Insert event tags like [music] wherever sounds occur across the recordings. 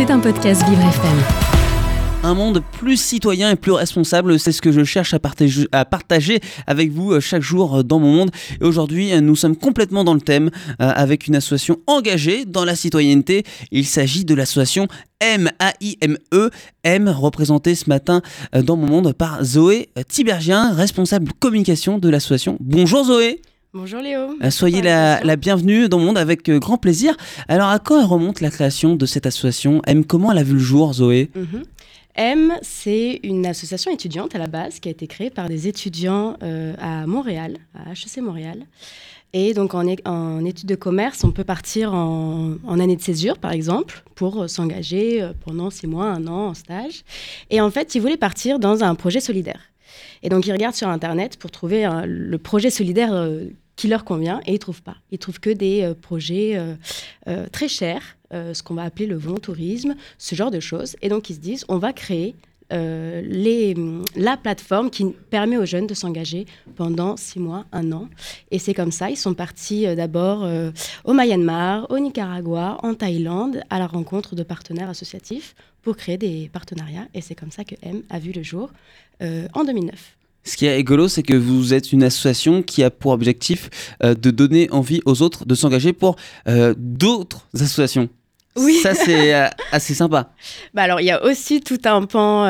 C'est un podcast Vivre FM. Un monde plus citoyen et plus responsable, c'est ce que je cherche à partager, avec vous euh, chaque jour euh, dans mon monde. Et aujourd'hui, euh, nous sommes complètement dans le thème avec une association engagée dans la citoyenneté. Il s'agit de l'association M-A-I-M-E, M représentée ce matin dans mon monde par Zoé Tibergien, responsable communication de l'association. Bonjour Zoé Bonjour Léo. Soyez la, la, bienvenue dans mon monde avec grand plaisir. Alors à quand remonte la création de cette association? M Comment elle a vu le jour Zoé? Mhm. M, c'est une association étudiante à la base qui a été créée par des étudiants euh, à Montréal, à HEC Montréal. Et donc en, en études de commerce, on peut partir en, année de césure, par exemple, pour euh, s'engager euh, pendant six mois, un an en stage. Et en fait, ils voulaient partir dans un projet solidaire. Et donc ils regardent sur Internet pour trouver le projet solidaire qui leur convient et ils trouvent pas. Ils trouvent que des euh, projets euh, euh, très chers, ce qu'on va appeler le volontourisme, ce genre de choses. Et donc ils se disent, on va créer les, la plateforme qui permet aux jeunes de s'engager pendant six mois, un an. Et c'est comme ça, ils sont partis d'abord au Myanmar, au Nicaragua, en Thaïlande, à la rencontre de partenaires associatifs pour créer des partenariats. Et c'est comme ça que M a vu le jour en 2009. Ce qui est rigolo, c'est que vous êtes une association qui a pour objectif euh, de donner envie aux autres de s'engager pour euh, d'autres associations. Oui. Ça, c'est euh, assez sympa. Bah alors, il y a aussi tout un pan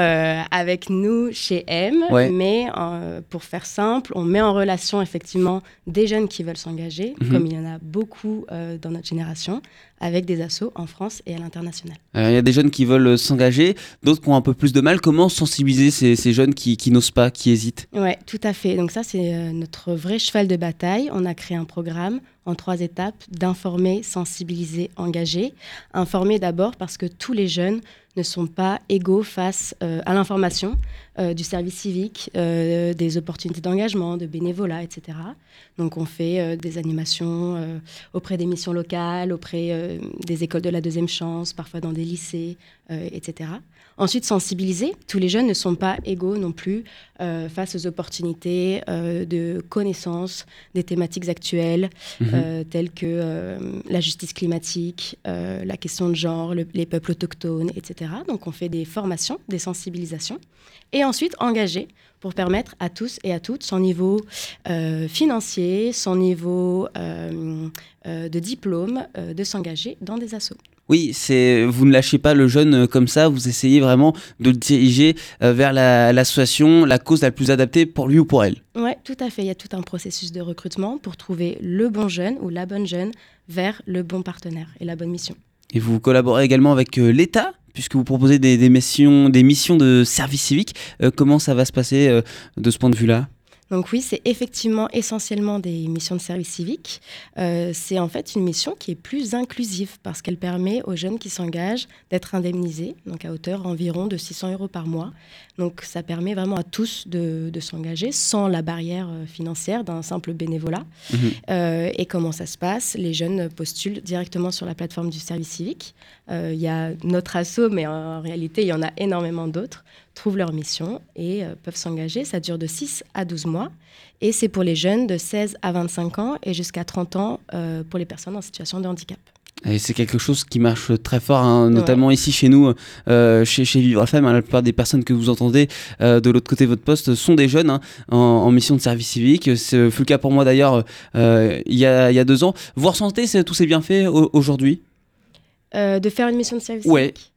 avec nous chez M, mais pour faire simple, on met en relation effectivement des jeunes qui veulent s'engager, mhm. comme il y en a beaucoup dans notre génération, avec des assos en France et à l'international. Il y a des jeunes qui veulent s'engager, d'autres qui ont un peu plus de mal. Comment sensibiliser ces, jeunes qui, n'osent pas, qui hésitent? Oui, tout à fait. Donc ça, c'est euh, notre vrai cheval de bataille. On a créé un programme en trois étapes d'informer, sensibiliser, engager. Informer d'abord parce que tous les jeunes ne sont pas égaux face euh, à l'information euh, du service civique, euh, des opportunités d'engagement, de bénévolat, etc. Donc on fait des animations auprès des missions locales, auprès des écoles de la deuxième chance, parfois dans des lycées, etc. Ensuite, sensibiliser. Tous les jeunes ne sont pas égaux non plus face aux opportunités de connaissance des thématiques actuelles, mhm. telles que la justice climatique, la question de genre, les peuples autochtones, etc. Donc on fait des formations, des sensibilisations, et ensuite engager pour permettre à tous et à toutes, son niveau euh, financier, son niveau euh, euh, de diplôme, de s'engager dans des assos. Oui, c'est vous ne lâchez pas le jeune comme ça, vous essayez vraiment de le diriger vers l'association, la, cause la plus adaptée pour lui ou pour elle. Oui, tout à fait. Il y a tout un processus de recrutement pour trouver le bon jeune ou la bonne jeune vers le bon partenaire et la bonne mission. Et vous collaborez également avec l'État puisque vous proposez des, missions, des missions de service civique. Euh, comment ça va se passer euh, de ce point de vue-là? Donc oui, c'est effectivement essentiellement des missions de service civique. Euh, c'est en fait une mission qui est plus inclusive parce qu'elle permet aux jeunes qui s'engagent d'être indemnisés, donc à hauteur environ de 600 euros par mois. Donc ça permet vraiment à tous de, s'engager sans la barrière euh, financière d'un simple bénévolat. Mhm. Euh, et comment ça se passe? Les jeunes postulent directement sur la plateforme du service civique. Il y a notre asso, mais en réalité, il y en a énormément d'autres trouvent leur mission et euh, peuvent s'engager. Ça dure de 6 à 12 mois. Et c'est pour les jeunes de 16 à 25 ans et jusqu'à 30 ans euh, pour les personnes en situation de handicap. Et c'est quelque chose qui marche très fort, hein, notamment ici chez nous, euh, chez, chez Vivre FM. Hein, la plupart des personnes que vous entendez de l'autre côté de votre poste sont des jeunes hein, en, mission de service civique. Ce fut le cas pour moi d'ailleurs il, y a, il y a deux ans. Vous ressentez tout s'est bien fait aujourd'hui? De faire une mission de service civique?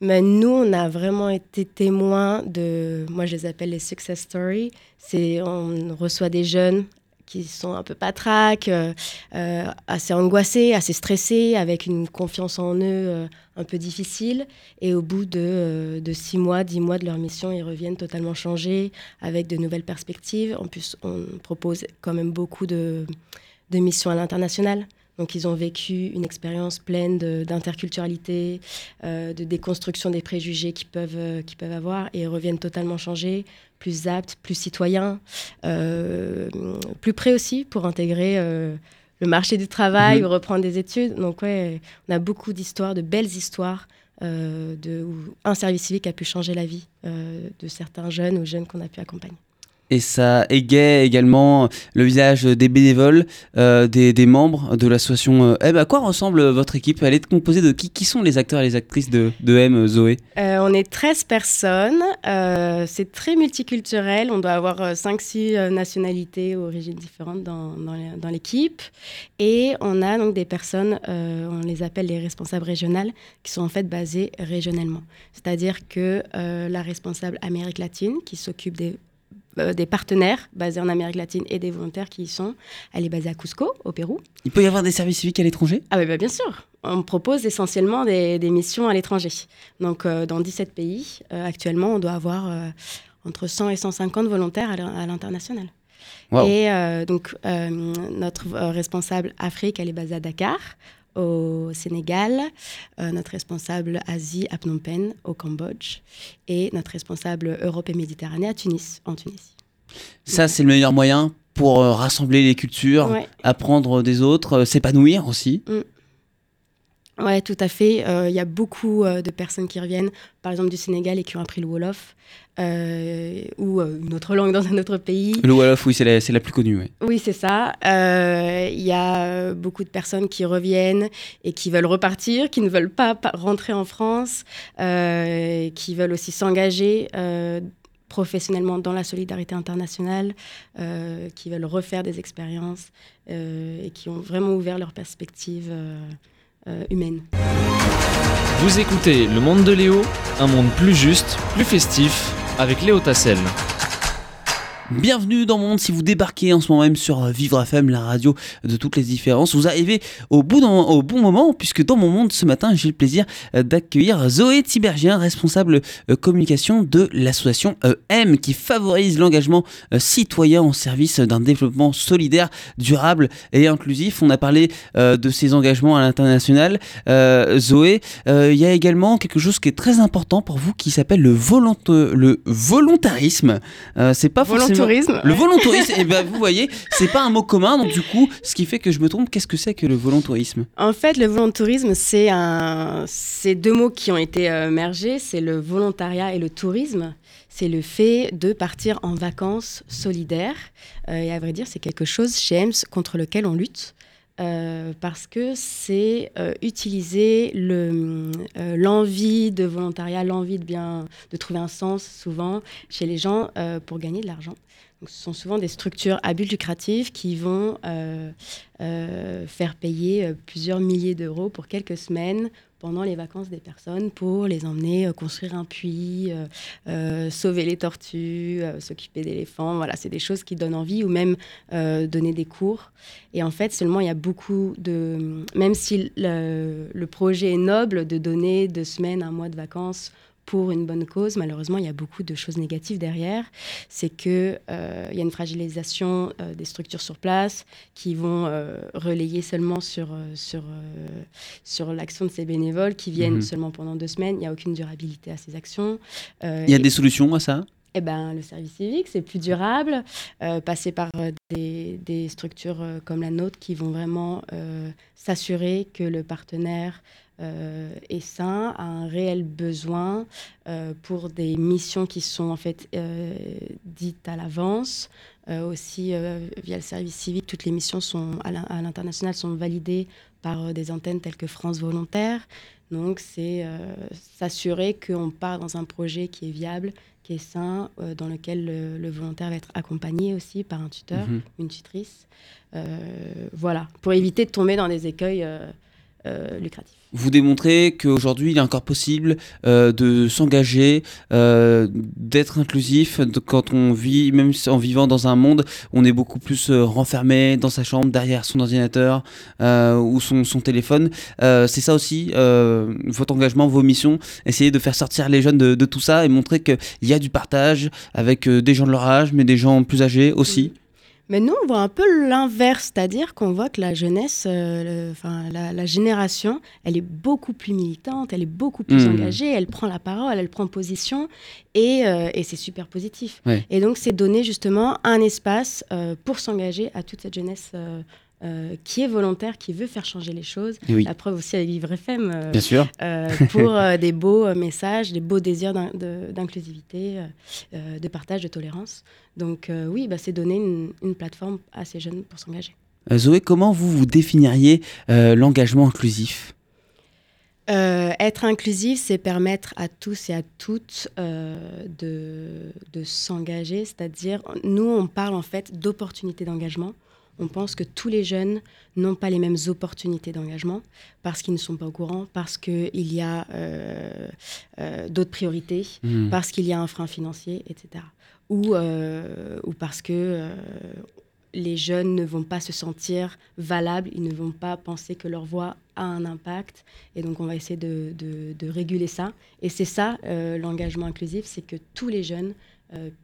Mais nous, on a vraiment été témoins de, moi je les appelle les success stories. C'est, on reçoit des jeunes qui sont un peu patraques, euh, euh, assez angoissés, assez stressés, avec une confiance en eux euh, un peu difficile. Et au bout de, de, six mois, dix mois de leur mission, ils reviennent totalement changés, avec de nouvelles perspectives. En plus, on propose quand même beaucoup de, de missions à l'international. Donc ils ont vécu une expérience pleine d'interculturalité, euh, de déconstruction des préjugés qu'ils peuvent, euh, peuvent avoir et reviennent totalement changés, plus aptes, plus citoyens, euh, plus prêts aussi pour intégrer le marché du travail mhm. ou reprendre des études. Donc ouais, on a beaucoup d'histoires, de belles histoires. de, où un service civique a pu changer la vie de certains jeunes ou jeunes qu'on a pu accompagner. Et ça égaye également le visage des bénévoles, euh, des, membres de l'association euh, M. À quoi ressemble votre équipe? Elle est composée de qui? Qui sont les acteurs et les actrices de, M, Zoé? Euh, On est 13 personnes, c'est très multiculturel, on doit avoir 5-6 nationalités, origines différentes dans, dans l'équipe, et on a donc des personnes, on les appelle les responsables régionales, qui sont en fait basées régionalement. C'est-à-dire que la responsable Amérique latine, qui s'occupe des euh, des partenaires basés en Amérique latine et des volontaires qui y sont. Elle est basée à Cusco, au Pérou. Il peut y avoir des services civiques à l'étranger? Ah oui, bah, bien sûr. On propose essentiellement des, missions à l'étranger. Donc, euh, dans 17 pays, euh, actuellement, on doit avoir entre 100 et 150 volontaires à l'international. Et donc, notre responsable Afrique, elle est basée à Dakar au Sénégal, euh, notre responsable Asie à Phnom Penh au Cambodge et notre responsable Europe et Méditerranée à Tunis, en Tunisie. Ça, c'est le meilleur moyen pour euh, rassembler les cultures, apprendre des autres, euh, s'épanouir aussi. Mm. Oui, tout à fait. Il y a beaucoup de personnes qui reviennent, par exemple du Sénégal, et qui ont appris le Wolof. Euh, ou euh, une autre langue [laughs] dans un autre pays. Le Wolof, oui, c'est la, la, plus connue. Oui, oui c'est ça. Il euh, y a beaucoup de personnes qui reviennent et qui veulent repartir, qui ne veulent pas rentrer en France, qui veulent aussi s'engager professionnellement dans la solidarité internationale, qui veulent refaire des expériences et qui ont vraiment ouvert leurs perspectives humaines. Vous écoutez Le Monde de Léo, un monde plus juste, plus festif avec Léo Tassel. Bienvenue dans mon monde si vous débarquez en ce moment même sur euh, Vivre FM, la radio de toutes les différences. Vous arrivez au, bout au bon moment puisque dans mon monde ce matin j'ai le plaisir euh, d'accueillir Zoé Tibergien, responsable euh, communication de l'association M qui favorise l'engagement citoyen en service d'un développement solidaire, durable et inclusif. On a parlé de ces engagements à l'international. Zoé, il y a également quelque chose qui est très important pour vous qui s'appelle le, le volontarisme. C'est pas forcément le volontourisme, et eh ben, vous voyez, c'est pas un mot commun, donc du coup, ce qui fait que je me trompe, qu'est-ce que c'est que le volontourisme? En fait, le volontourisme, c'est un... deux mots qui ont été euh, mergés, c'est le volontariat et le tourisme. C'est le fait de partir en vacances solidaires. Euh, et à vrai dire, c'est quelque chose chez EMS contre lequel on lutte. Euh, parce que c'est utiliser l'envie de volontariat, l'envie de bien de trouver un sens souvent chez les gens pour gagner de l'argent. Ce sont souvent des structures à but lucratif qui vont euh, euh, faire payer euh, plusieurs milliers d'euros pour quelques semaines pendant les vacances des personnes pour les emmener construire un puits, sauver les tortues, s'occuper d'éléphants. Voilà, c'est des choses qui donnent envie ou même donner des cours. Et en fait, seulement il y a beaucoup de... Même si le, le projet est noble de donner deux semaines, un mois de vacances pour une bonne cause. Malheureusement, il y a beaucoup de choses négatives derrière. C'est qu'il euh, y a une fragilisation euh, des structures sur place qui vont euh, relayer seulement sur, sur, sur l'action de ces bénévoles qui viennent mhm. seulement pendant deux semaines. Il n'y a aucune durabilité à ces actions. il y a des solutions à ça? Eh ben, le service civique, c'est plus durable, passer par des, des, structures comme la nôtre qui vont vraiment s'assurer que le partenaire euh, et ça a un réel besoin euh, pour des missions qui sont en fait euh, dites à l'avance. aussi via le service civique, toutes les missions sont à l'international sont validées par des antennes telles que France Volontaire. Donc c'est s'assurer qu'on part dans un projet qui est viable, qui est sain, dans lequel le, volontaire va être accompagné aussi par un tuteur, mhm. une tutrice. voilà, pour éviter de tomber dans des écueils lucratifs vous démontrez qu'aujourd'hui, il est encore possible euh, de s'engager, euh, d'être inclusif quand on vit, même en vivant dans un monde on est beaucoup plus euh, renfermé dans sa chambre, derrière son ordinateur ou son, son téléphone. c'est ça aussi, votre engagement, vos missions, essayer de faire sortir les jeunes de, de tout ça et montrer qu'il y a du partage avec des gens de leur âge, mais des gens plus âgés aussi. Mais nous, on voit un peu l'inverse, c'est-à-dire qu'on voit que la jeunesse, euh, enfin, la, génération, elle est beaucoup plus militante, elle est beaucoup plus hmm. engagée, elle prend la parole, elle prend position, et, euh, et c'est super positif. Et donc, c'est donner justement un espace euh, pour s'engager à toute cette jeunesse euh, qui est volontaire, qui veut faire changer les choses. Oui, La preuve aussi avec Vivre FM, euh, bien sûr. euh, pour [laughs] des beaux messages, des beaux désirs d'in- de- d'inclusivité, euh, de partage, de tolérance. Donc oui, bah, c'est donner une, une plateforme à ces jeunes pour s'engager. Zoé, comment vous vous définiriez l'engagement inclusif? Être inclusif, c'est permettre à tous et à toutes de, de s'engager, c'est-à-dire, nous, on parle en fait d'opportunités d'engagement. On pense que tous les jeunes n'ont pas les mêmes opportunités d'engagement parce qu'ils ne sont pas au courant, parce qu'il y a euh, euh, d'autres priorités, Hmm. parce qu'il y a un frein financier, etc. Ou, euh, ou parce que les jeunes ne vont pas se sentir valables, ils ne vont pas penser que leur voix a un impact. Et donc, on va essayer de, de- de réguler ça. Et c'est ça, l'engagement inclusif, c'est que tous les jeunes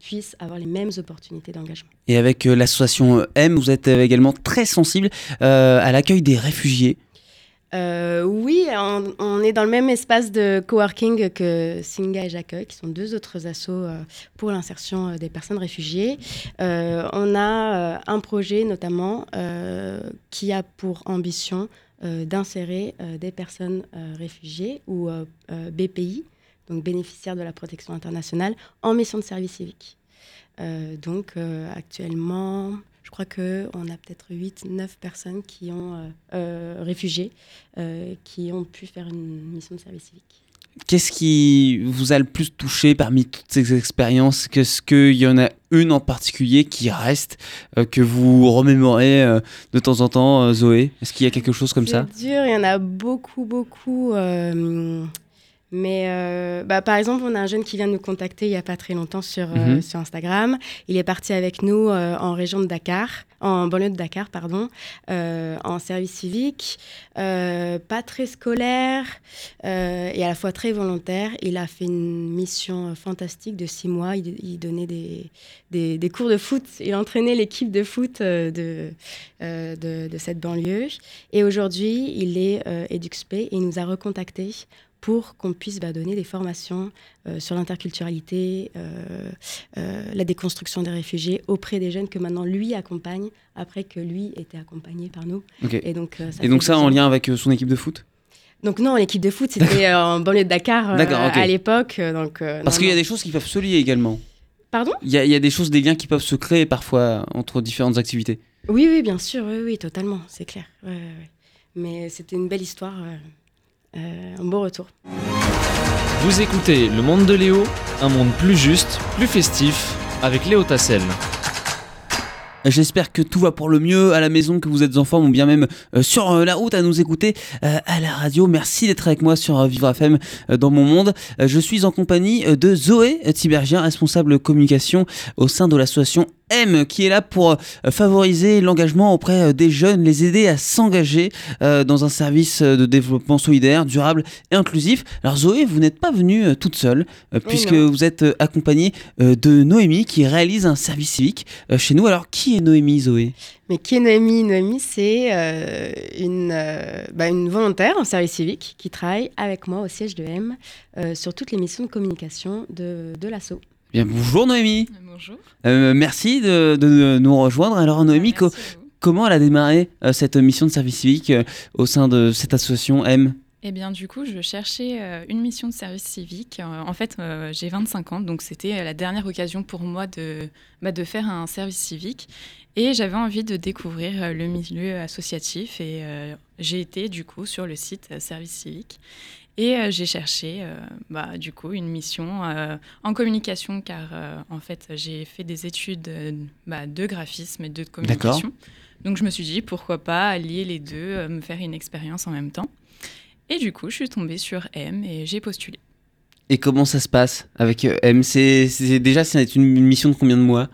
puissent avoir les mêmes opportunités d'engagement. Et avec euh, l'association euh, M, vous êtes euh, également très sensible euh, à l'accueil des réfugiés. Euh, oui, on, on est dans le même espace de coworking que Singa et J'accueille, qui sont deux autres assos euh, pour l'insertion euh, des personnes réfugiées. Euh, on a euh, un projet notamment euh, qui a pour ambition euh, d'insérer euh, des personnes euh, réfugiées ou euh, euh, BPI, donc bénéficiaires de la protection internationale, en mission de service civique. Euh, donc euh, actuellement, je crois qu'on a peut-être 8, 9 personnes qui ont euh, euh, réfugiés, qui ont pu faire une mission de service civique. Qu'est-ce qui vous a le plus touché parmi toutes ces expériences? Qu'est-ce qu'il y en a une en particulier qui reste, euh, que vous remémorez euh, de temps en temps, euh, Zoé? Est-ce qu'il y a quelque chose comme ça? C'est dur, il y en a beaucoup, beaucoup. Mais euh, bah, par exemple, on a un jeune qui vient de nous contacter il n'y a pas très longtemps sur, euh, Mhm. sur Instagram. Il est parti avec nous euh, en région de Dakar, en banlieue de Dakar, pardon, en service civique, pas très scolaire et à la fois très volontaire. Il a fait une mission fantastique de six mois. Il, il donnait des, des, des cours de foot. Il entraînait l'équipe de foot de, de, de cette banlieue. Et aujourd'hui, il est EduxP et il nous a recontactés pour qu'on puisse bah, donner des formations euh, sur l'interculturalité, euh, euh, la déconstruction des réfugiés auprès des jeunes que maintenant lui accompagne après que lui était accompagné par nous. Et donc, Et donc fait ça en lien avec son équipe de foot? Donc non, l'équipe de foot, [laughs] c'était en banlieue de Dakar à l'époque. Donc, Parce qu'il y a des choses qui peuvent se lier également. Pardon? Il y, a, il y a des choses, des liens qui peuvent se créer parfois entre différentes activités. Oui, oui, bien sûr, oui, oui, totalement, c'est clair. Ouais, ouais, ouais. Mais c'était une belle histoire, un beau retour. Vous écoutez Le Monde de Léo, un monde plus juste, plus festif, avec Léo Tassel. J'espère que tout va pour le mieux à la maison, que vous êtes en forme ou bien même euh, sur euh, la route à nous écouter euh, à la radio. Merci d'être avec moi sur Vivre FM dans mon monde. Je suis en compagnie de Zoé Tibergien, responsable communication au sein de l'association M, qui est là pour favoriser l'engagement auprès des jeunes, les aider à s'engager dans un service de développement solidaire, durable et inclusif. Alors Zoé, vous n'êtes pas venue toute seule, puisque vous êtes accompagnée de Noémie, qui réalise un service civique chez nous. Alors qui est Noémie, Zoé? Mais qui est Noémie? Noémie, c'est euh, une, euh, bah, une volontaire en service civique qui travaille avec moi au siège de M euh, sur toutes les missions de communication de, de l'ASSO. Bien, bonjour Noémie. Bonjour. Euh, merci de, de nous rejoindre. Alors Noémie, co- à vous. comment elle a démarré euh, cette mission de service civique euh, au sein de cette association M? Eh bien, du coup, je cherchais euh, une mission de service civique. Euh, en fait, euh, j'ai 25 ans, donc c'était la dernière occasion pour moi de, bah, de faire un service civique. Et j'avais envie de découvrir le milieu associatif. Et j'ai été, du coup, sur le site Service civique. Et j'ai cherché, bah, du coup, une mission en communication, car en fait, j'ai fait des études bah, de graphisme et de communication. Donc, je me suis dit, pourquoi pas lier les deux, me faire une expérience en même temps. Et du coup, je suis tombée sur M et j'ai postulé. Et comment ça se passe avec euh, M? C'est déjà c'est une mission de combien de mois?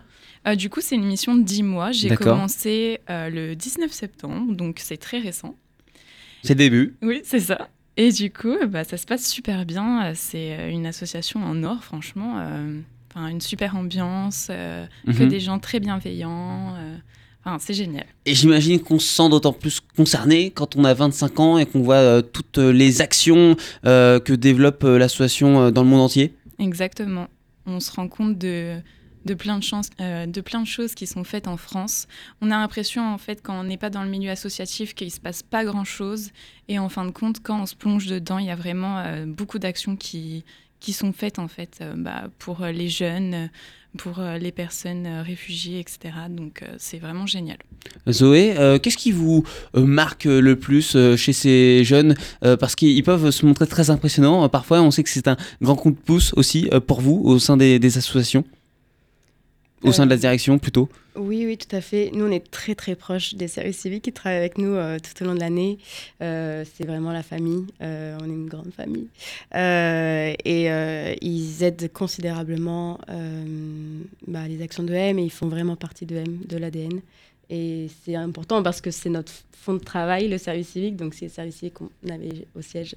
Euh, du coup, c'est une mission de 10 mois. J'ai commencé euh, le 19 septembre, donc c'est très récent. C'est le début. Oui, c'est ça. Et du coup, bah, ça se passe super bien. Euh, C'est euh, une association en or, franchement. euh, une super ambiance, euh, que Mhm. des gens très bienveillants. Euh, Enfin, c'est génial. Et j'imagine qu'on se sent d'autant plus concerné quand on a 25 ans et qu'on voit euh, toutes les actions euh, que développe euh, l'association euh, dans le monde entier. Exactement. On se rend compte de, de plein de, chances, de plein de choses qui sont faites en France. On a l'impression, en fait, quand on n'est pas dans le milieu associatif, qu'il ne se passe pas grand-chose. Et en fin de compte, quand on se plonge dedans, il y a vraiment beaucoup d'actions qui, qui sont faites, en fait, bah, pour les jeunes, pour euh, les personnes euh, réfugiées, etc. Donc euh, c'est vraiment génial. Zoé, qu'est-ce qui vous marque le plus chez ces jeunes? Parce qu'ils peuvent se montrer très impressionnants. Parfois, on sait que c'est un grand coup de pouce aussi pour vous au sein des associations. Au sein de la euh, direction plutôt Oui, oui, tout à fait. Nous, on est très très proches des services civiques qui travaillent avec nous euh, tout au long de l'année. Euh, c'est vraiment la famille. on est une grande famille. et ils aident considérablement bah, les actions de M et ils font vraiment partie de M, de l'ADN. Et c'est important parce que c'est notre fond de travail, le service civique. Donc, c'est le service civique qu'on avait au siège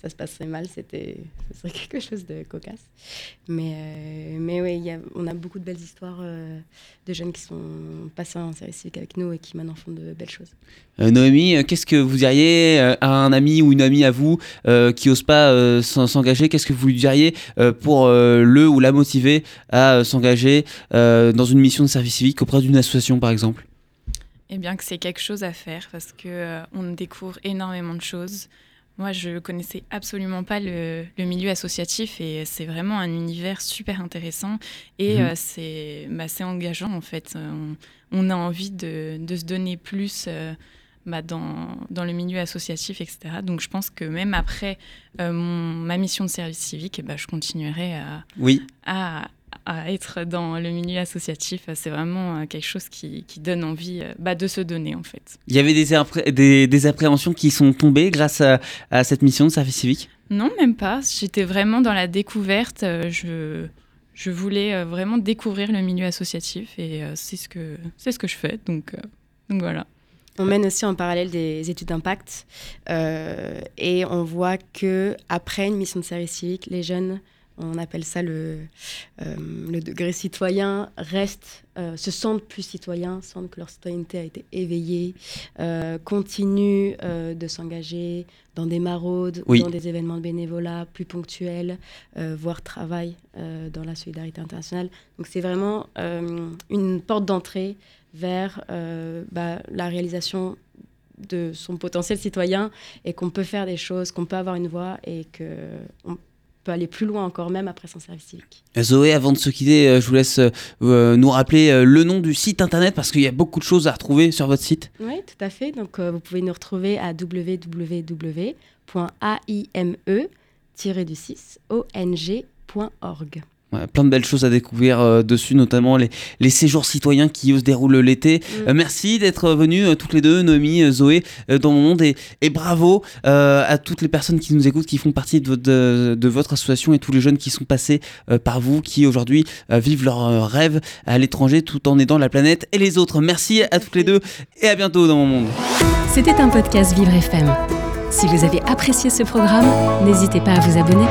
ça se passerait mal, c'était, ce serait [laughs] quelque chose de cocasse. Mais, euh, mais oui, on a beaucoup de belles histoires euh, de jeunes qui sont passés en service civique avec nous et qui maintenant font de belles choses. Euh, Noémie, qu'est-ce que vous diriez à un ami ou une amie à vous qui n'ose pas s'engager Qu'est-ce que vous lui diriez pour le ou la motiver à s'engager dans une mission de service civique auprès d'une association, par exemple? Eh bien, que c'est quelque chose à faire parce que on découvre énormément de choses. Moi, je connaissais absolument pas le, milieu associatif et c'est vraiment un univers super intéressant et mhm. euh, bah, c'est engageant en fait. On, a envie de, se donner plus euh, bah, dans, dans, le milieu associatif, etc. Donc je pense que même après euh, ma mission de service civique, bah, je continuerai à, oui. à, à être dans le milieu associatif. C'est vraiment euh, quelque chose qui, donne envie euh, bah, de se donner en fait. Il y avait des, des, des appréhensions qui sont tombées grâce à, cette mission de service civique? Non, même pas. J'étais vraiment dans la découverte. Euh, je, je voulais vraiment découvrir le milieu associatif et c'est ce, que, ce que je fais. Donc, donc voilà. On mène aussi en parallèle des études d'impact et on voit que après une mission de service civique, les jeunes on appelle ça le, euh, le degré citoyen, restent, euh, se sentent plus citoyens, sentent que leur citoyenneté a été éveillée, euh, continuent de s'engager dans des maraudes ou dans des événements de bénévolat plus ponctuels, voire travaillent dans la solidarité internationale. Donc c'est vraiment une porte d'entrée vers bah, la réalisation de son potentiel citoyen et qu'on peut faire des choses, qu'on peut avoir une voix et que peut aller plus loin encore même après son service civique. Zoé, avant de se quitter, euh, je vous laisse euh, nous rappeler euh, le nom du site internet parce qu'il y a beaucoup de choses à retrouver sur votre site. Oui, tout à fait. Donc vous pouvez nous retrouver à www.aime-du6ong.org plein de belles choses à découvrir euh, dessus, notamment les, les, séjours citoyens qui se déroulent l'été. Mm. Euh, merci d'être venus euh, toutes les deux, Noémie, Zoé, dans mon monde et, et bravo à toutes les personnes qui nous écoutent, qui font partie de, de, de votre association et tous les jeunes qui sont passés par vous, qui aujourd'hui vivent leurs rêves à l'étranger tout en aidant la planète et les autres. Merci à toutes les deux et à bientôt dans mon monde. C'était un podcast Vivre FM. Si vous avez apprécié ce programme, n'hésitez pas à vous abonner.